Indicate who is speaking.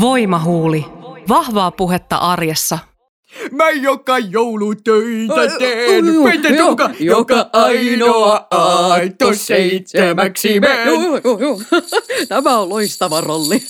Speaker 1: Voimahuuli. Vahvaa puhetta arjessa.
Speaker 2: Mä joka joulutöitä teen,
Speaker 3: oi,
Speaker 2: joka, joka ainoa aito seitsemäksi
Speaker 3: Joo,
Speaker 2: men.
Speaker 3: Tämä on loistava rolli.